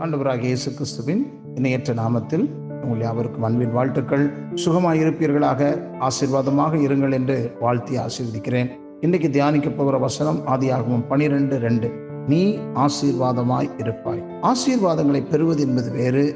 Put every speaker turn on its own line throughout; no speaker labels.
ஆண்டவராக இயேசு கிறிஸ்துவின் இணையற்ற நாமத்தில் உங்கள் யாவருக்கும் அன்பின் வாழ்த்துக்கள். சுகமாய் இருப்பீர்களாக ஆசீர்வாதமாக இருங்கள் என்று வாழ்த்தி ஆசீர்வதிக்கிறேன். இன்னைக்கு தியானிக்க போகிற வசனம் ஆதியாகவும் பனிரெண்டு ரெண்டு. நீ ஆசீர்வாதமாய் இருப்பாய். ஆசீர்வாதங்களை பெறுவது என்பது வேறு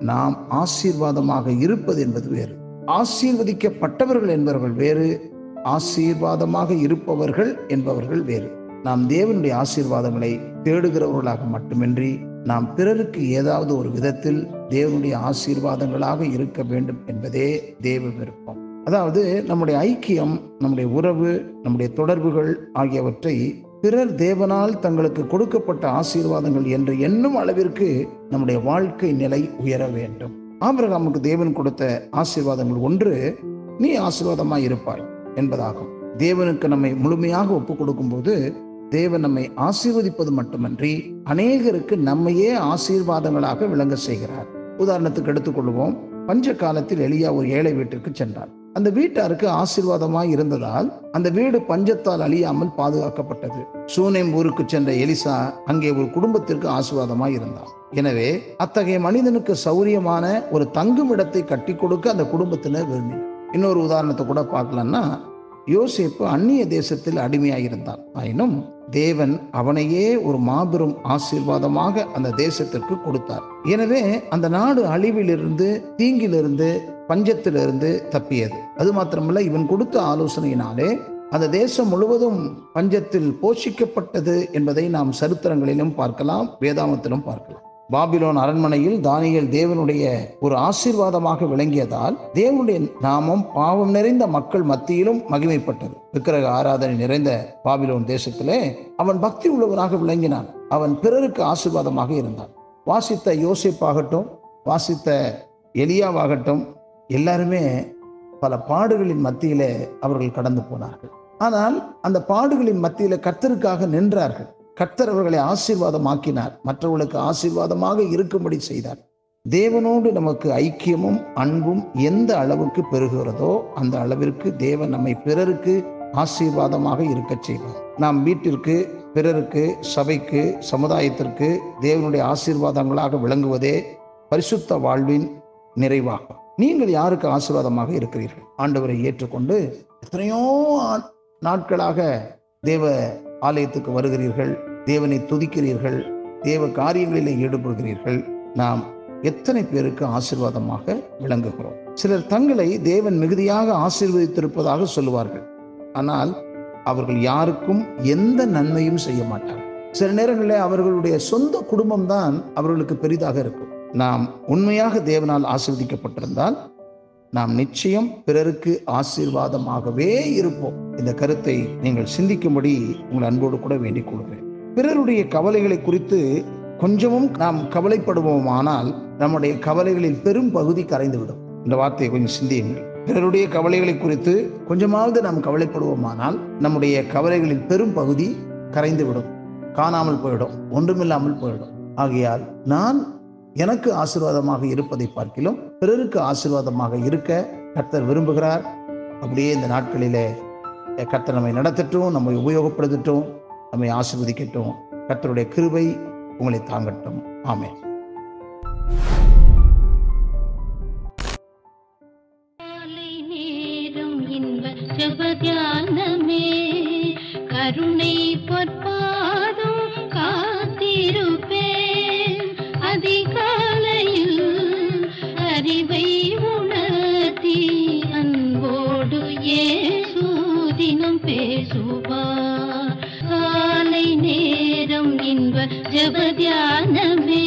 நாம் ஆசீர்வாதமாக இருப்பது என்பது வேறு. ஆசீர்வதிக்கப்பட்டவர்கள் என்பவர்கள் வேறு ஆசீர்வாதமாக இருப்பவர்கள் என்பவர்கள் வேறு. நாம் தேவனுடைய ஆசீர்வாதங்களை தேடுகிறவர்களாக மட்டுமின்றி நாம் பிறருக்கு ஏதாவது ஒரு விதத்தில் தேவனுடைய ஆசீர்வாதங்களாக இருக்க வேண்டும் என்பதே தேவ விருப்பம். அதாவது நம்முடைய ஐக்கியம் நம்முடைய உறவு நம்முடைய தொடர்புகள் ஆகியவற்றை பிறர் தேவனால் தங்களுக்கு கொடுக்கப்பட்ட ஆசீர்வாதங்கள் என்று எண்ணும் அளவிற்கு நம்முடைய வாழ்க்கை நிலை உயர வேண்டும். ஆபிரகாமுக்கு தேவன் கொடுத்த ஆசீர்வாதங்கள் ஒன்று நீ ஆசீர்வாதமாய் இருப்பாய் என்பதாகும். தேவனுக்கு நம்மை முழுமையாக ஒப்பு கொடுக்கும்போது தேவன் நம்மை ஆசீர்வதிப்பது மட்டுமன்றி அநேகருக்கு நம்மையே ஆசீர்வாதங்களாக விளங்க செய்கிறார். உதாரணத்துக்கு எடுத்துக்கொள்வோம். பஞ்ச காலத்தில் எளியா ஒரு ஏழை வீட்டிற்கு சென்றார். அந்த வீட்டாருக்கு ஆசீர்வாதமாய் இருந்ததால் அந்த வீடு பஞ்சத்தால் அழியாமல் பாதுகாக்கப்பட்டது. சூனேம் ஊருக்கு சென்ற எலிசா அங்கே ஒரு குடும்பத்திற்கு ஆசீர்வாதமாய் இருந்தார். எனவே அத்தகைய மனிதனுக்கு சௌரியமான ஒரு தங்கும் இடத்தை கட்டி கொடுக்க அந்த குடும்பத்தினர் விரும்பினர். இன்னொரு உதாரணத்தை கூட பார்க்கலாம்னா யோசேப்பு அந்நிய தேசத்தில் அடிமையாயிருந்தான் ஆயினும் தேவன் அவனையே ஒரு மாபெரும் ஆசீர்வாதமாக அந்த தேசத்திற்கு கொடுத்தார். எனவே அந்த நாடு அழிவிலிருந்து தீங்கிலிருந்து பஞ்சத்திலிருந்து தப்பியது. அது மாத்திரமல்ல இவன் கொடுத்த ஆலோசனையினாலே அந்த தேசம் முழுவதும் பஞ்சத்தில் போஷிக்கப்பட்டது என்பதை நாம் சரித்திரங்களிலும் பார்க்கலாம் வேதாமத்திலும் பார்க்கலாம். பாபிலோன் அரண்மனையில் தானியல் தேவனுடைய ஒரு ஆசீர்வாதமாக விளங்கியதால் தேவனுடைய நாமம் பாவம் நிறைந்த மக்கள் மத்தியிலும் மகிமைப்பட்டது. விக்கிரக ஆராதனை நிறைந்த பாபிலோன் தேசத்திலே அவன் பக்தி உள்ளவனாக விளங்கினான். அவன் பிறருக்கு ஆசீர்வாதமாக இருந்தான். வாசித்த யோசிப்பாகட்டும் வாசித்த எலியாவாகட்டும் எல்லாருமே பல பாடுகளின் மத்தியிலே அவர்கள் கடந்து போனார்கள். ஆனால் அந்த பாடுகளின் மத்தியில கர்த்தருக்காக நின்றார்கள். கர்த்தர் அவர்களை ஆசீர்வாதமாக்கினார். மற்றவர்களுக்கு ஆசீர்வாதமாக இருக்கும்படி செய்தார். தேவனோடு நமக்கு ஐக்கியமும் அன்பும் எந்த அளவுக்கு பெறுகிறதோ அந்த அளவிற்கு தேவன் நம்மை பிறருக்கு ஆசீர்வாதமாக இருக்க செய்வார். நாம் வீட்டிற்கு பிறருக்கு சபைக்கு சமுதாயத்திற்கு தேவனுடைய ஆசீர்வாதங்களாக விளங்குவதே பரிசுத்த வாழ்வின் நிறைவாகும். நீங்கள் யாருக்கு ஆசீர்வாதமாக இருக்கிறீர்கள்? ஆண்டவரை ஏற்றுக்கொண்டு எத்தனையோ நாட்களாக தேவ ஆலயத்துக்கு வருகிறீர்கள் தேவனை துதிக்கிறீர்கள் தேவ காரியங்களிலே ஈடுபடுகிறீர்கள் நாம் எத்தனை பேருக்கு ஆசிர்வாதமாக விளங்குகிறோம்? சிலர் தங்களை தேவன் மிகுதியாக ஆசீர்வதித்திருப்பதாக சொல்லுவார்கள். ஆனால் அவர்கள் யாருக்கும் எந்த நன்மையும் செய்ய மாட்டார்கள். சில நேரங்களில் அவர்களுடைய சொந்த குடும்பம் தான் அவர்களுக்கு பெரிதாக இருக்கும். நாம் உண்மையாக தேவனால் ஆசிர்வதிக்கப்பட்டிருந்தால் நாம் நிச்சயம் பிறருக்கு ஆசீர்வாதமாகவே இருப்போம். இந்த கருத்தை நீங்கள் சிந்திக்கும்படி உங்கள் அன்போடு கூட வேண்டிக் கொள்கிறேன். பிறருடைய கவலைகளை குறித்து கொஞ்சமும் நாம் கவலைப்படுவோமானால் நம்முடைய கவலைகளில் பெரும் பகுதி கரைந்துவிடும். இந்த வார்த்தையை கொஞ்சம் சிந்தியுங்கள். பிறருடைய கவலைகளை குறித்து கொஞ்சமாவது நாம் கவலைப்படுவோமானால் நம்முடைய கவலைகளில் பெரும் பகுதி கரைந்துவிடும். காணாமல் போயிடும். ஒன்றுமில்லாமல் போயிடும். ஆகையால் நான் எனக்கு ஆசீர்வாதமாக இருப்பதை பார்க்கிலும் பிறருக்கு ஆசீர்வாதமாக இருக்க கர்த்தர் விரும்புகிறார். அப்படியே இந்த நாட்களிலே கர்த்தர் நம்மை நடத்தட்டும் நம்மை உபயோகப்படுத்தட்டும் நம்மை ஆசீர்வதிக்கட்டும். கர்த்தருடைய கிருபை உங்களை தாங்கட்டும். ஆமே
கருணை பொற்ப உணர்த்தி அன்போடு ஏசூதினம் பேசுவார். காலை நேரம் இன்ப ஜபத்தியானமே